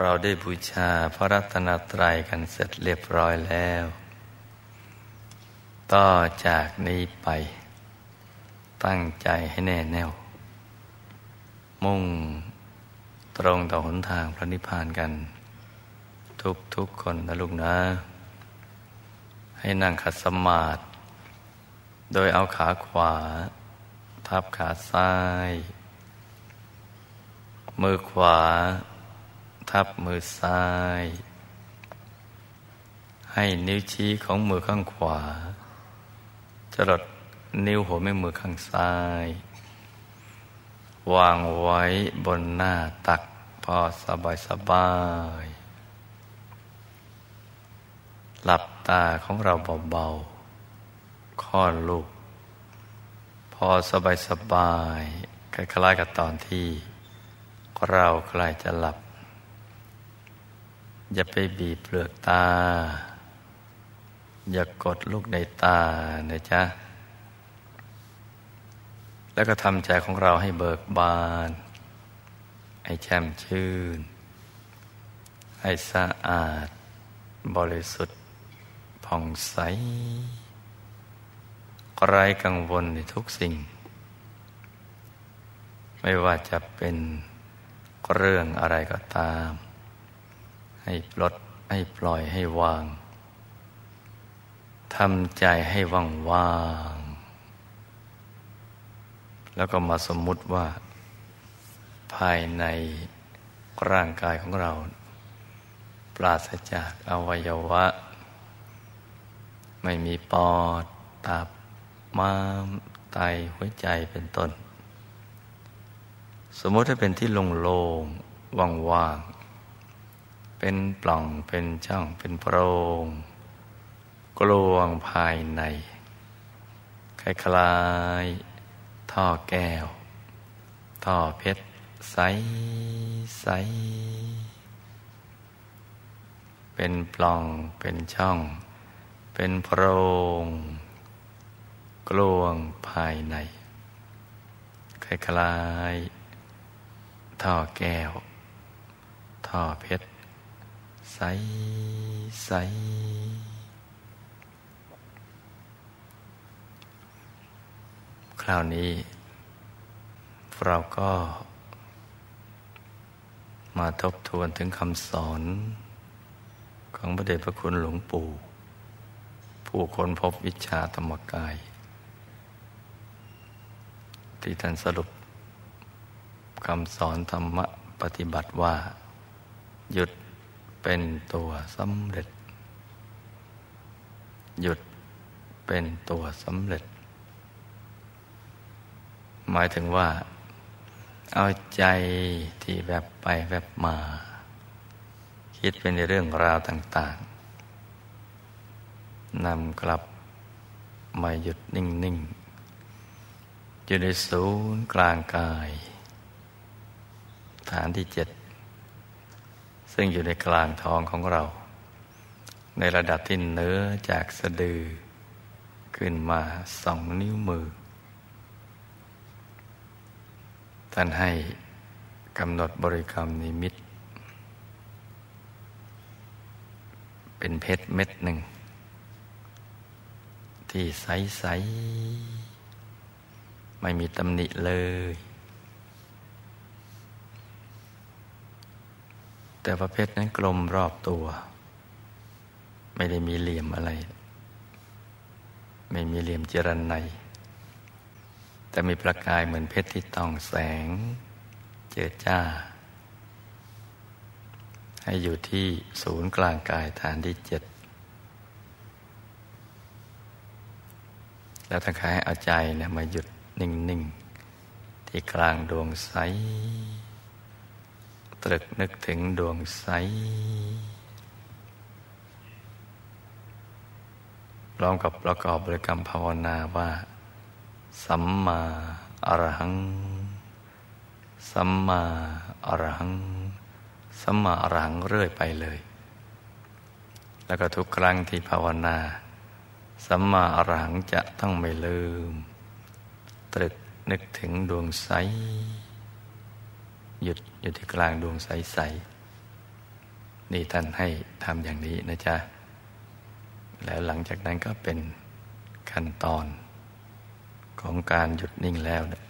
เราได้บูชาพระรัตนตรัยกันเสร็จเรียบร้อยแล้ว ต่อจากนี้ไป ตั้งใจให้แน่แน่ว มุ่งตรงต่อหนทางพระนิพพานกัน ทุกทุกคนนะลูกนะ ให้นั่งขัดสมาธิโดยเอาขาขวา ทับขาซ้าย มือขวา ทับมือซ้าย ให้นิ้วชี้ของมือข้างขวาจรดนิ้วหัวแม่มือข้างซ้าย วางไว้บนหน้าตักพอสบายสบาย หลับตาของเราเบาๆค่อนลูก พอสบายสบายคล้ายๆกับตอนที่ เราใกล้จะหลับ อย่าไปบีบเปลือกตา อย่ากดลูกในตานะจ๊ะ แล้วก็ทำใจของเราให้เบิกบาน ให้แช่มชื่น ให้สะอาด บริสุทธิ์ผ่องใสไร้กังวลในทุกสิ่ง ไม่ว่าจะเป็นเรื่องอะไรก็ตาม ให้ปลดให้ปล่อยให้วางทำใจให้ว่างว่างแล้วก็มาสมมุติว่า ภายในร่างกายของเรา ปราศจากอวัยวะ ไม่มีปอด ตับ ม้าม ไต หัวใจเป็นต้น สมมติให้เป็นที่โล่งๆว่างๆ เป็นปล่องเป็นช่องเป็นโพรงกลวงภายใน คล้ายๆท่อแก้ว ท่อเพชรใสใสเป็นปล่องเป็นช่อง เป็นโพรง กลวงภายใน คล้ายๆท่อแก้ว ท่อเพชร ใสใสคราวนี้ เราก็มาทบทวนถึงคำสอน ของพระเดชพระคุณหลวงปู่ ผู้คนพบวิชาธรรมกาย ที่ท่านสรุปคำสอนธรรมะปฏิบัติว่า หยุด เป็นตัวสำเร็จ หยุดเป็นตัวสำเร็จ หมายถึงว่า เอาใจที่แบบไปแบบมา คิดเป็นในเรื่องราวต่าง ๆนำกลับมาหยุดนิ่ง ๆ อยู่ในศูนย์กลางกาย ฐานที่เจ็ด ซึ่งอยู่ในกลางท้องของเรา ในระดับที่เนื้อจากสะดือ ขึ้นมาสองนิ้วมือ ท่านให้กำหนดบริกรรมนิมิต เป็นเพชรเม็ดหนึ่ง ที่ใส ๆ ไม่มีตำหนิเลย แต่ประเภทนั้นกลมรอบตัว ไม่ได้มีเหลี่ยมอะไร ไม่มีเหลี่ยมเจรันในแต่มีประกายเหมือนเพชรที่ต้องแสง เจิดจ้า ให้อยู่ที่ศูนย์กลางกายฐานที่เจ็ดแล้วทั้งขายเอาใจเนี่ยมาหยุดนิ่ง ๆ ที่กลางดวงใส ตรึกนึกถึงดวงใส พร้อมกับประกอบบริกรรมภาวนาว่า สัมมาอรหัง สัมมาอรหัง สัมมาอรหังเรื่อยไปเลย แล้วก็ทุกครั้งที่ภาวนา สัมมาอรหังจะต้องไม่ลืม ตรึกนึกถึงดวงใส หยุด อยู่ที่กลางดวงใสๆนี่ท่านให้ทำอย่างนี้นะจ๊ะ แล้วหลังจากนั้นก็เป็นขั้นตอนของการหยุดนิ่งแล้วนะ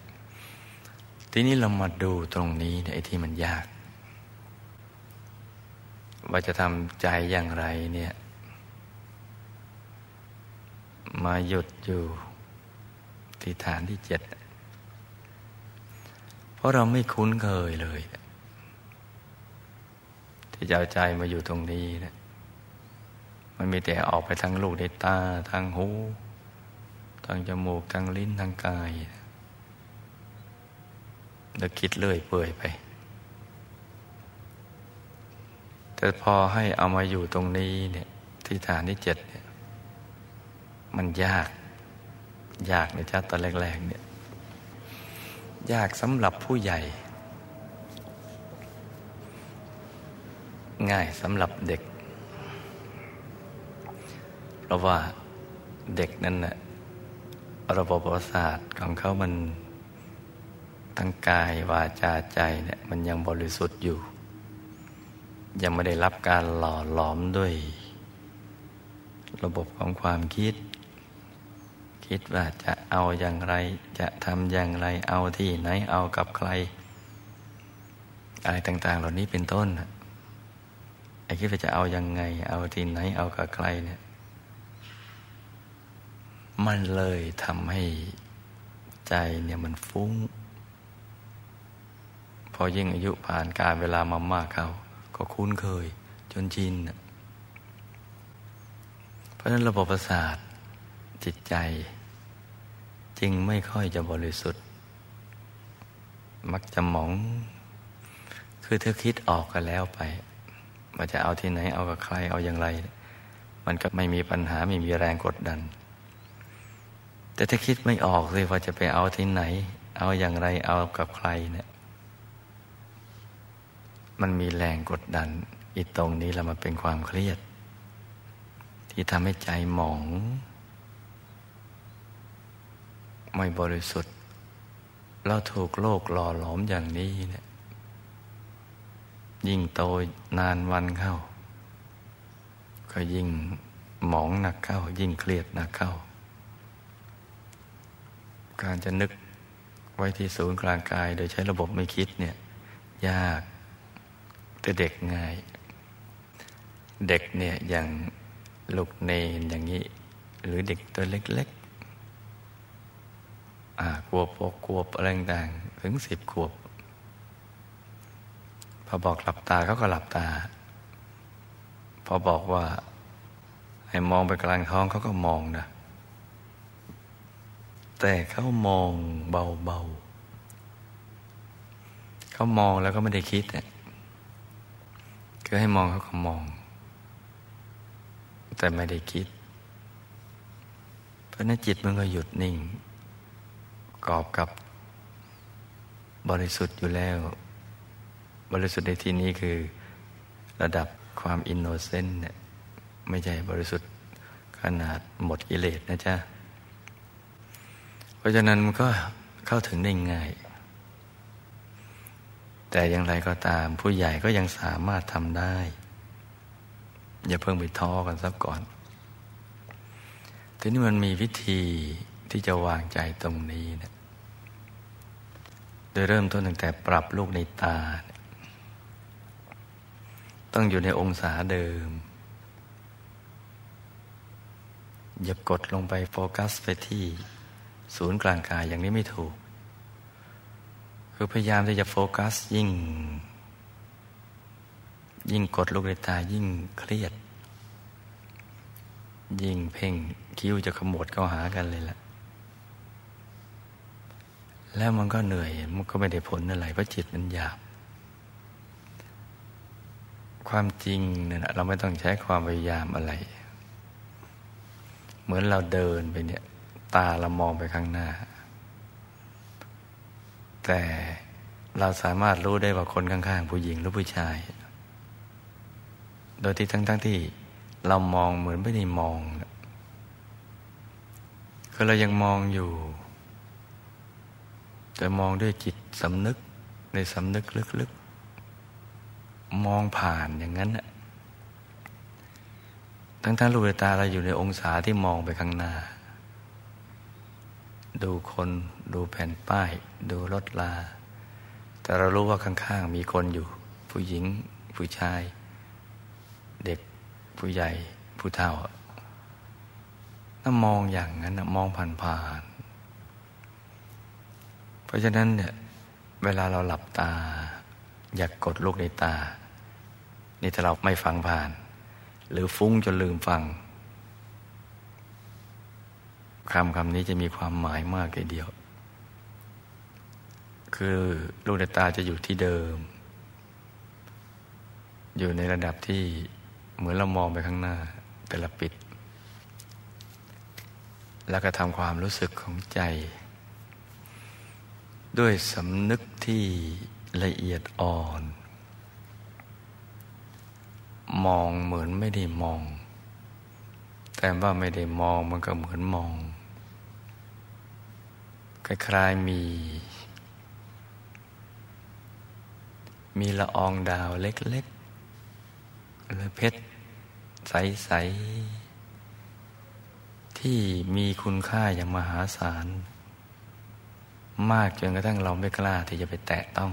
ทีนี้เรามาดูตรงนี้ไอ้ที่มันยาก ว่าจะทำใจอย่างไรเนี่ย มาหยุดอยู่ที่ฐานที่เจ็ดเพราะเราไม่คุ้นเคยเลย ที่จะเอาใจมาอยู่ตรงนี้นะมันมีแต่ออกไปทางลูกในตาทางหูทางจมูกทางลิ้นทางกายแล้วคิดเลื่อยเปื่อยไป แต่พอให้เอามาอยู่ตรงนี้เนี่ยที่ฐานที่เจ็ดเนี่ยมันยาก ยากในชัดตอนแรกๆเนี่ย ยากสำหรับผู้ใหญ่ ง่ายสำหรับเด็ก เพราะว่าเด็กนั่นนะระบบประสาทของเขามันทั้งกายวาจาใจเนี่ยมันยังบริสุทธิ์อยู่ ยังไม่ได้รับการหล่อหลอมด้วย ระบบของความคิด คิดว่าจะเอาอย่างไร จะทำอย่างไรเอาที่ไหนเอากับใคร อะไรต่าง ๆ เหล่านี้เป็นต้น ไอ้คิดว่าจะเอายังไง เอาที่ไหนเอากับใครเนี่ย มันเลยทำให้ใจเนี่ยมันฟุ้ง พอยิ่งอายุผ่านการเวลามามากเขาก็คุ้นเคย จนชินเพราะนั้นระบบประสาทจิตใจ จึงไม่ค่อยจะบริสุทธิ์ มักจะหมอง คือเธอคิดออกกันแล้วไป ว่าจะเอาที่ไหนเอากับใครเอาอย่างไร มันก็ไม่มีปัญหาไม่มีแรงกดดัน แต่ถ้าคิดไม่ออกเลยว่าจะไปเอาที่ไหน เอาอย่างไรเอากับใครเนี่ยมันมีแรงกดดันอีตรงนี้เรามาเป็นความเครียด ที่ทำให้ใจหมอง ไม่บริสุทธิ์ เราถูกโลกหล่อหลอมอย่างนี้เนี่ย ยิ่งโตนานวันเข้า ก็ยิ่งหมองหนักเข้า ยิ่งเครียดหนักเข้า การจะนึกไว้ที่ศูนย์กลางกาย โดยใช้ระบบไม่คิดเนี่ย ยากแต่เด็กง่าย เด็กเนี่ยอย่างลูกเนนอย่างนี้ หรือเด็กตัวเล็กๆอ่ากลัวปกกลัวอะไรต่างถึงสิบขวบ พอบอกหลับตาเขาก็หลับตา พอบอกว่า ให้มองไปกลางท้องเขาก็มองนะ แต่เขามองเบาๆเขามองแล้วก็ไม่ได้คิดเนี่ยคือให้มองเขาก็มอง แต่ไม่ได้คิด เพราะนั้นจิตมันก็หยุดนิ่ง กอบกับบริสุทธิ์อยู่แล้ว บริสุทธิ์ในที่นี้คือระดับความอินโนเซนต์เนี่ยไม่ใช่บริสุทธิ์ขนาดหมดกิเลสนะจ๊ะ เพราะฉะนั้นมันก็เข้าถึงได้ง่าย แต่อย่างไรก็ตามผู้ใหญ่ก็ยังสามารถทำได้ อย่าเพิ่งไปท้อกันสักก่อน ทีนี้มันมีวิธีที่จะวางใจตรงนี้นะโดยเริ่มต้นตั้งแต่ปรับลูกในตา ต้องอยู่ในองศาเดิม อย่ากดลงไปโฟกัสไปที่ศูนย์กลางกายอย่างนี้ไม่ถูก คือพยายามที่จะโฟกัสยิ่ง ยิ่งกดลูกในตายิ่งเครียด ยิ่งเพ่งคิ้วจะขมวดเข้าหากันเลยล่ะ แล้วมันก็เหนื่อย มันก็ไม่ได้ผลอะไรเพราะจิตมันหยาบ ความจริงเนี่ยเราไม่ต้องใช้ความพยายามอะไร เหมือนเราเดินไปเนี่ย ตาเรามองไปข้างหน้า แต่เราสามารถรู้ได้ว่าคนข้าง ๆ ผู้หญิงหรือผู้ชาย โดยที่ทั้งๆทที่เรามองเหมือนไม่ได้มองคือเรายังมองอยู่ แต่มองด้วยจิตสำนึกในสำนึกลึกๆ มองผ่านอย่างนั้นทั้งๆลูกตาเราอยู่ในองศาที่มองไปข้างหน้า ดูคนดูแผ่นป้าย ดูรถลา แต่เรารู้ว่าข้างๆมีคนอยู่ ผู้หญิง ผู้ชาย เด็กผู้ใหญ่ผู้เฒ่าถ้ามองอย่างนั้นมองผ่านๆเพราะฉะนั้นเนี่ยเวลาเราหลับตา อย่ากกดลูกในตา นี่ถ้าเราไม่ฟังผ่าน หรือฟุ้งจนลืมฟังคำคำนี้จะมีความหมายมากเลยเดียว คือลูกในตาจะอยู่ที่เดิม อยู่ในระดับที่เหมือนเรามองไปข้างหน้า แต่ละปิด แล้วก็ทำความรู้สึกของใจ ด้วยสำนึกที่ ละเอียดอ่อน มองเหมือนไม่ได้มอง แต่ว่าไม่ได้มองมันก็เหมือนมอง คล้ายๆมี มีละอองดาวเล็กๆหรือเพชรใส ๆ ที่มีคุณค่าอย่างมหาศาลมากจนกระทั่งเราไม่กล้าที่จะไปแตะต้อง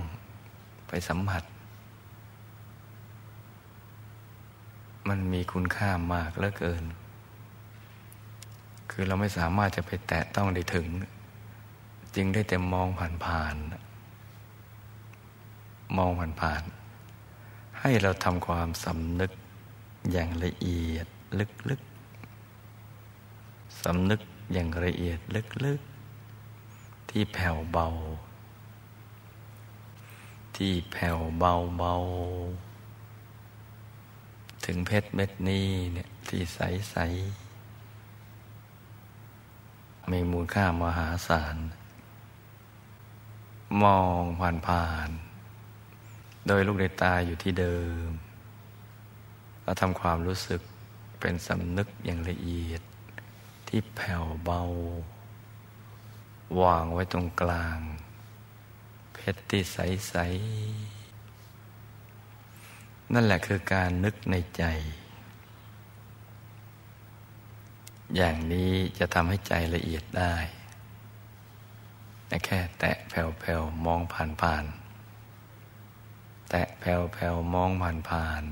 ไปสัมผัส มันมีคุณค่ามากเหลือเกิน คือเราไม่สามารถจะไปแตะต้องได้ถึง จึงได้แต่มองผ่านๆมองผ่านๆให้เราทำความสำนึกอย่างละเอียดลึกๆสำนึกอย่างละเอียดลึกๆ ที่แผ่วเบา ที่แผ่วเบาเบาถึงเพชรเม็ดนี้เนี่ยที่ใสใสมีมูลค่ามหาศาล มองผ่านผ่าน โดยลูกในตาอยู่ที่เดิม เราทำความรู้สึกเป็นสำนึกอย่างละเอียด ที่แผ่วเบา วางไว้ตรงกลาง เพชรที่ใส ๆ นั่นแหละคือการนึกในใจ อย่างนี้จะทำให้ใจละเอียดได้แค่แตะแผ่วๆ มองผ่านๆ แตะแผ่วๆ มองผ่าน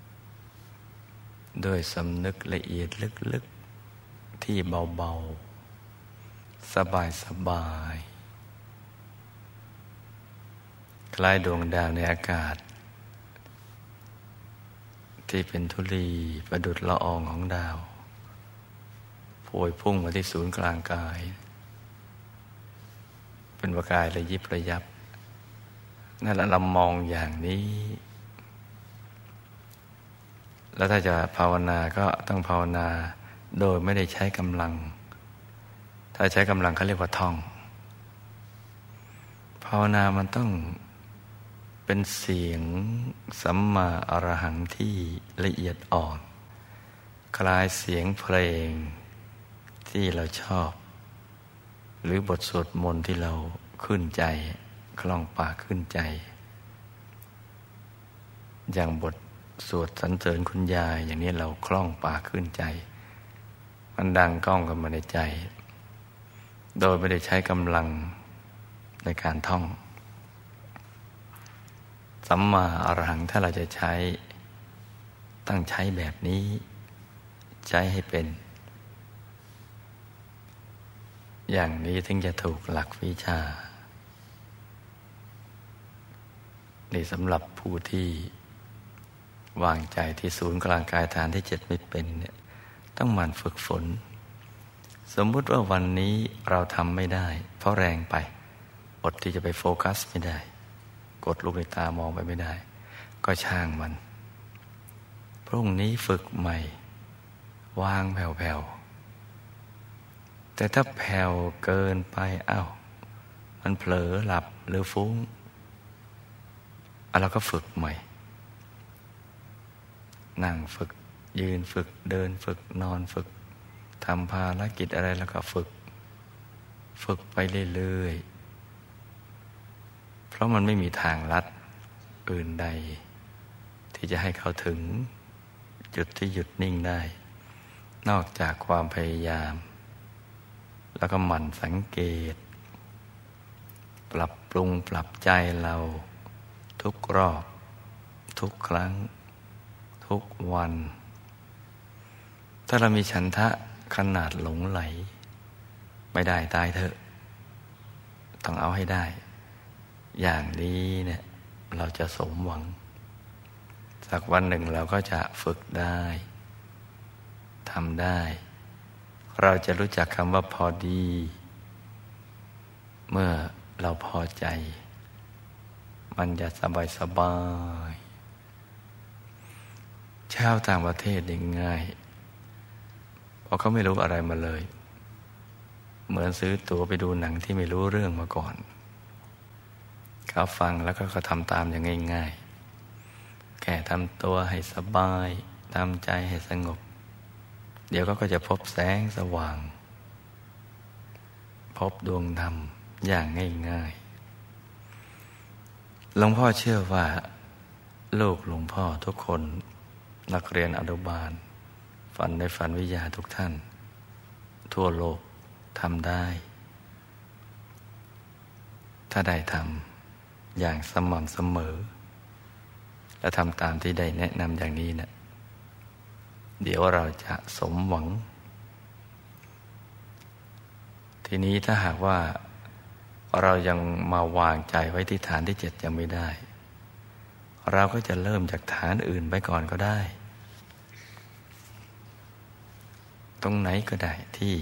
ๆด้วยสำนึกละเอียดลึกๆ ที่เบา ๆ สบาย สบาย คล้ายดวงดาวในอากาศ ที่เป็นธุลีประดุดละอองของดาวโพยพุ่งมาที่ศูนย์กลางกาย เป็นประกายระยิบระยับนั่นแหละเรามองอย่างนี้ แล้วถ้าจะภาวนาก็ต้องภาวนาโดยไม่ได้ใช้กำลัง ถ้าใช้กำลังเขาเรียกว่าท่อง ภาวนามันต้อง เป็นเสียงสัมมาอรหังที่ละเอียดอ่อน คลายเสียงเพลงที่เราชอบ หรือบทสวดมนต์ที่เราขึ้นใจ คล่องปากขึ้นใจ อย่างบทสวดสรรเสริญคุณยายอย่างนี้เราคล่องปากขึ้นใจ มันดังก้องกันมาในใจ โดยไม่ได้ใช้กำลังในการท่อง สัมมาอรหังถ้าเราจะใช้ตั้งใช้แบบนี้ ใช้ให้เป็น อย่างนี้ถึงจะถูกหลักวิชาในสำหรับผู้ที่วางใจที่ศูนย์กลางกายฐานที่เจ็ดไม่เป็นเนี่ยต้องหมั่นฝึกฝน สมมุติว่าวันนี้เราทำไม่ได้ เพราะแรงไปอดที่จะไปโฟกัสไม่ได้ กดลูกในตามองไปไม่ได้ ก็ช่างมัน พรุ่งนี้ฝึกใหม่ วางแผ่วๆ แต่ถ้าแผ่วเกินไปอา้าวมันเผลอหลับหรือฟุ้งเราก็ฝึกใหม่ นั่งฝึกยืนฝึกเดินฝึกนอนฝึกทำภารกิจอะไรแล้วก็ฝึก ฝึกไปเรื่อยๆ เพราะมันไม่มีทางลัดอื่นใด ที่จะให้เขาถึงจุดที่หยุดนิ่งได้ นอกจากความพยายาม แล้วก็หมั่นสังเกต ปรับปรุงปรับใจเรา ทุกรอบ ทุกครั้ง ทุกวัน ถ้าเรามีฉันทะขนาดหลงไหล ไม่ได้ตายเถอะ ต้องเอาให้ได้ อย่างนี้เนี่ยเราจะสมหวัง สักวันหนึ่งเราก็จะฝึกได้ทำได้ เราจะรู้จักคำว่าพอดี เมื่อเราพอใจ มันจะสบายสบายชาวต่างประเทศยังง่าย เพราะเขาไม่รู้อะไรมาเลย เหมือนซื้อตั๋วไปดูหนังที่ไม่รู้เรื่องมาก่อน เขาฟังแล้วก็เขาทำตามอย่างง่าย ๆ แค่ทำตัวให้สบายทำใจให้สงบ เดี๋ยวก็จะพบแสงสว่าง พบดวงธรรมอย่างง่ายๆหลวงพ่อเชื่อว่าลูกหลวงพ่อทุกคนนักเรียนอนุบาล ฝันในฝันวิทยาทุกท่าน ทั่วโลกทำได้ ถ้าได้ทำ อย่างสม่ำเสมอ และทำตามที่ได้แนะนำอย่างนี้นะเดี๋ยวเราจะสมหวัง ทีนี้ถ้าหากว่าเรายังมาวางใจไว้ที่ฐานที่เจ็ดยังไม่ได้ เราก็จะเริ่มจากฐานอื่นไปก่อนก็ได้ ตรงไหนก็ได้ที่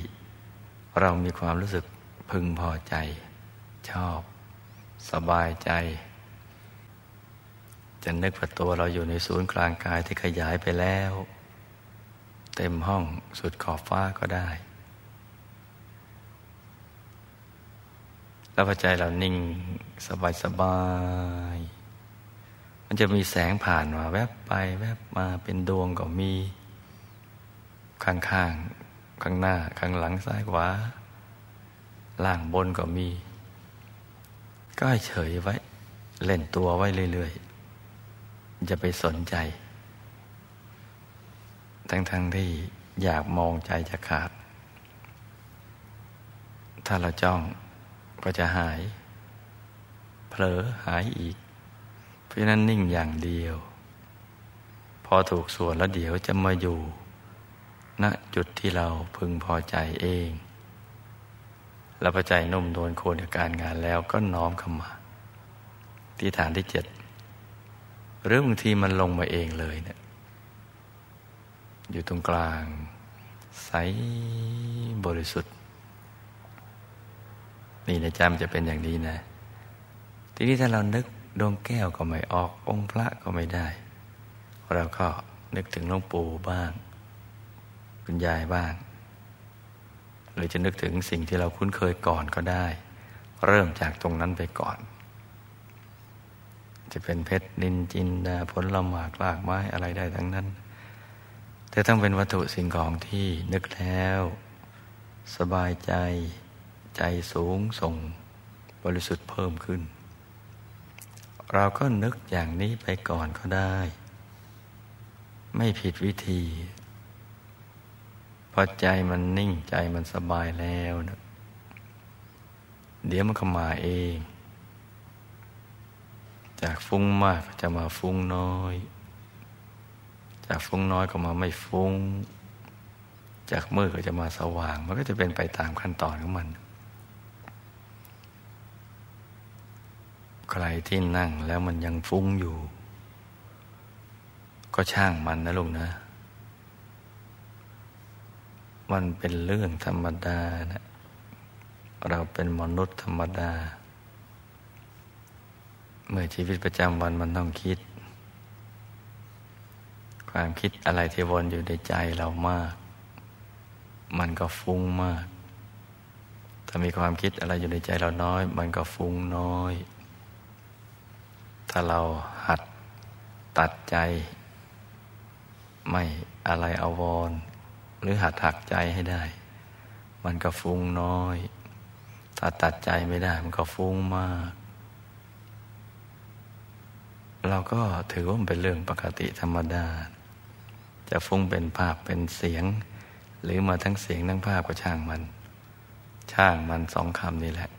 เรามีความรู้สึกพึงพอใจชอบ สบายใจ จะนึกว่าตัวเราอยู่ในศูนย์กลางกายที่ขยายไปแล้ว เต็มห้องสุดขอบฟ้าก็ได้ แล้วพอใจเรานิ่งสบายสบาย มันจะมีแสงผ่านมาแวบไปแวบมาเป็นดวงก็มี ข้างข้างข้างหน้า ข้างหลังซ้ายขวาล่างบนก็มี ก็เฉยไว้ เล่นตัวไว้เรื่อยๆจะไปสนใจ ทั้งๆทที่อยากมองใจจะขาด ถ้าเราจ้องก็จะหาย เผลอหายอีก เพราะนั้นนิ่งอย่างเดียว พอถูกส่วนแล้วเดี๋ยวจะมาอยู่ณจุดที่เราพึงพอใจเอง แล้วพอใจนุ่มโดนโคนกับการงานแล้วก็น้อมเข้ามา ที่ฐานที่เจ็ดหรือบางทีมันลงมาเองเลยเนะี่ยอยู่ตรงกลาง ใสบริสุทธิ์ นี่นะจำจะเป็นอย่างนี้นะ ทีนี้ถ้าเรานึกดวงแก้วก็ไม่ออก องค์พระก็ไม่ได้ เราก็นึกถึงหลวงปู่บ้าง คุณยายบ้าง หรือจะนึกถึงสิ่งที่เราคุ้นเคยก่อนก็ได้ เริ่มจากตรงนั้นไปก่อน จะเป็นเพชรนินจินดาผลละหมากลากไม้อะไรได้ทั้งนั้น แต่ต้องเป็นวัตถุสิ่งของที่นึกแล้ว สบายใจใจสูงส่งบริสุทธิ์เพิ่มขึ้น เราก็นึกอย่างนี้ไปก่อนก็ได้ ไม่ผิดวิธี พอใจมันนิ่งใจมันสบายแล้วนะเดี๋ยวมันก็มาเอง จากฟุ้งมากก็จะมาฟุ้งน้อย จากฟุ้งน้อยก็มาไม่ฟุ้ง จากมืดก็จะมาสว่าง มันก็จะเป็นไปตามขั้นตอนของมัน ใครที่นั่งแล้วมันยังฟุ้งอยู่ ก็ช่างมันนะลุงนะ มันเป็นเรื่องธรรมดานะเราเป็นมนุษย์ธรรมดา เมื่อชีวิตประจำวันมันต้องคิด ความคิดอะไรที่วนอยู่ในใจเรามาก มันก็ฟุ้งมาก ถ้ามีความคิดอะไรอยู่ในใจเราน้อย มันก็ฟุ้งน้อย ถ้าเราหัดตัดใจ ไม่อะไรอาวร หรือหัดหักใจให้ได้ มันก็ฟุ้งน้อย ถ้าตัดใจไม่ได้ มันก็ฟุ้งมาก เราก็ถือว่ามันเป็นเรื่องปกติธรรมดา จะฟุ้งเป็นภาพเป็นเสียง หรือมาทั้งเสียงทั้งภาพก็ช่างมัน ช่างมันสองคำนี่แหละ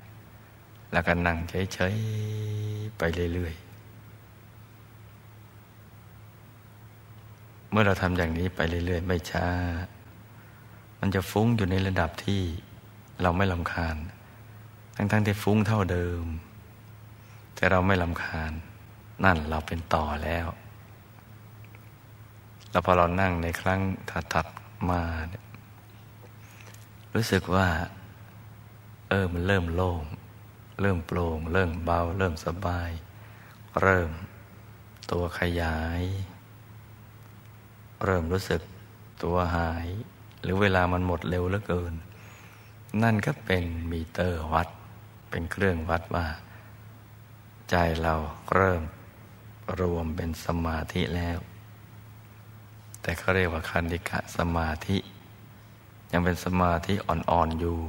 แล้วก็นั่งเฉยๆไปเรื่อยๆเมื่อเราทำอย่างนี้ไปเรื่อย ๆ ไม่ช้า มันจะฟุ้งอยู่ในระดับที่เราไม่ลำคาญ ทั้งๆที่ฟุ้งเท่าเดิม แต่เราไม่ลำคาญ นั่นเราเป็นต่อแล้ว แล้วพอเรานั่งในครั้งถัดมาเนี่ยรู้สึกว่า เออมันเริ่มโล่ง เริ่มโปร่ง เริ่มเบา เริ่มสบาย เริ่มตัวขยาย เริ่มรู้สึกตัวหาย หรือเวลามันหมดเร็วเหลือเกิน นั่นก็เป็นมีเตอร์วัด เป็นเครื่องวัดว่า ใจเราเริ่มรวมเป็นสมาธิแล้ว แต่เขาเรียกว่าคันดิกะสมาธิ ยังเป็นสมาธิอ่อนๆอยู่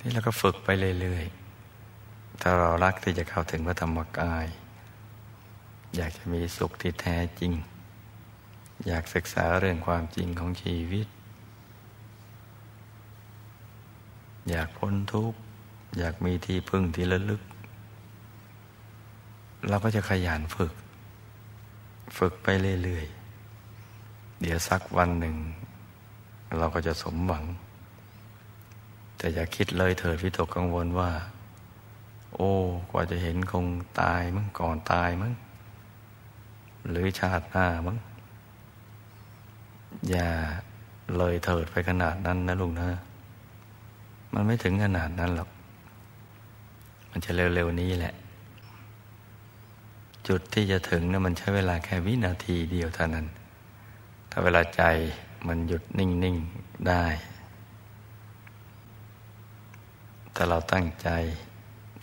นี่เราก็ฝึกไปเรื่อยๆ ถ้าเรารักที่จะเข้าถึงพระธรรมกาย อยากจะมีสุขที่แท้จริง อยากศึกษาเรื่องความจริงของชีวิต อยากพ้นทุกข์ อยากมีที่พึ่งที่ระลึก เราก็จะขยันฝึก ฝึกไปเรื่อยๆ เดี๋ยวสักวันหนึ่ง เราก็จะสมหวัง แต่อย่าคิดเลยเถิดวิตกกังวลว่า โอ้ กว่าจะเห็นคงตายมั้งก่อนตายมั้งหรือชาติหน้ามั้ง อย่าเลยเถิดไปขนาดนั้นนะลุงนะ มันไม่ถึงขนาดนั้นหรอก มันจะเร็วๆนี้แหละ จุดที่จะถึงนะมันใช้เวลาแค่วินาทีเดียวเท่านั้น ถ้าเวลาใจมันหยุดนิ่ง ๆ ได้ แต่เราตั้งใจ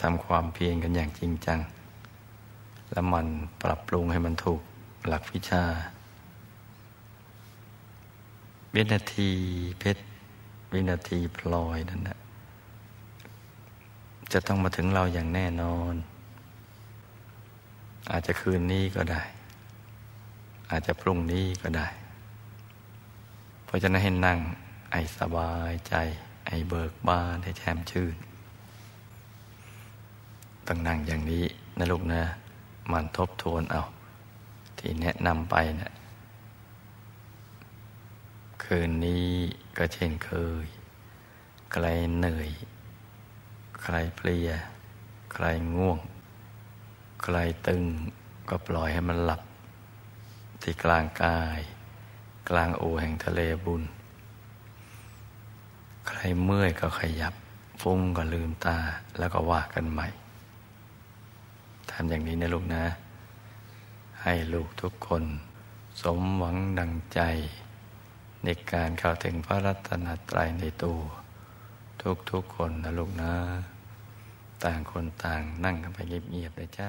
ทำความเพียรกันอย่างจริงจัง แล้วมันปรับปรุงให้มันถูกหลักวิชา วินาทีเพชรวินาทีพลอยนั่นนะจะต้องมาถึงเราอย่างแน่นอน อาจจะคืนนี้ก็ได้ อาจจะพรุ่งนี้ก็ได้ เพราะฉะนั้นให้นั่งไอสบายใจ ไอเบิกบานให้แช่มชื่นต้องนั่งอย่างนี้นะลูกนะ มันทบทวนเอา ที่แนะนำไปนะ่ะ คืนนี้ก็เช่นเคย ใครเหนื่อย ใครเพลีย ใครง่วง ใครตึงก็ปล่อยให้มันหลับ ที่กลางกาย กลางโอแห่งทะเลบุญ ใครเมื่อยก็ขยับ ฟุ้งก็ลืมตาแล้วก็ว่ากันใหม่ทำอย่างนี้นะลูกนะ ให้ลูกทุกคน สมหวังดังใจ ในการเข้าถึงพระรัตนตรัยในตัวทุกๆคนนะลูกนะ ต่างคนต่างนั่งกันไปเงียบๆเลยจ้า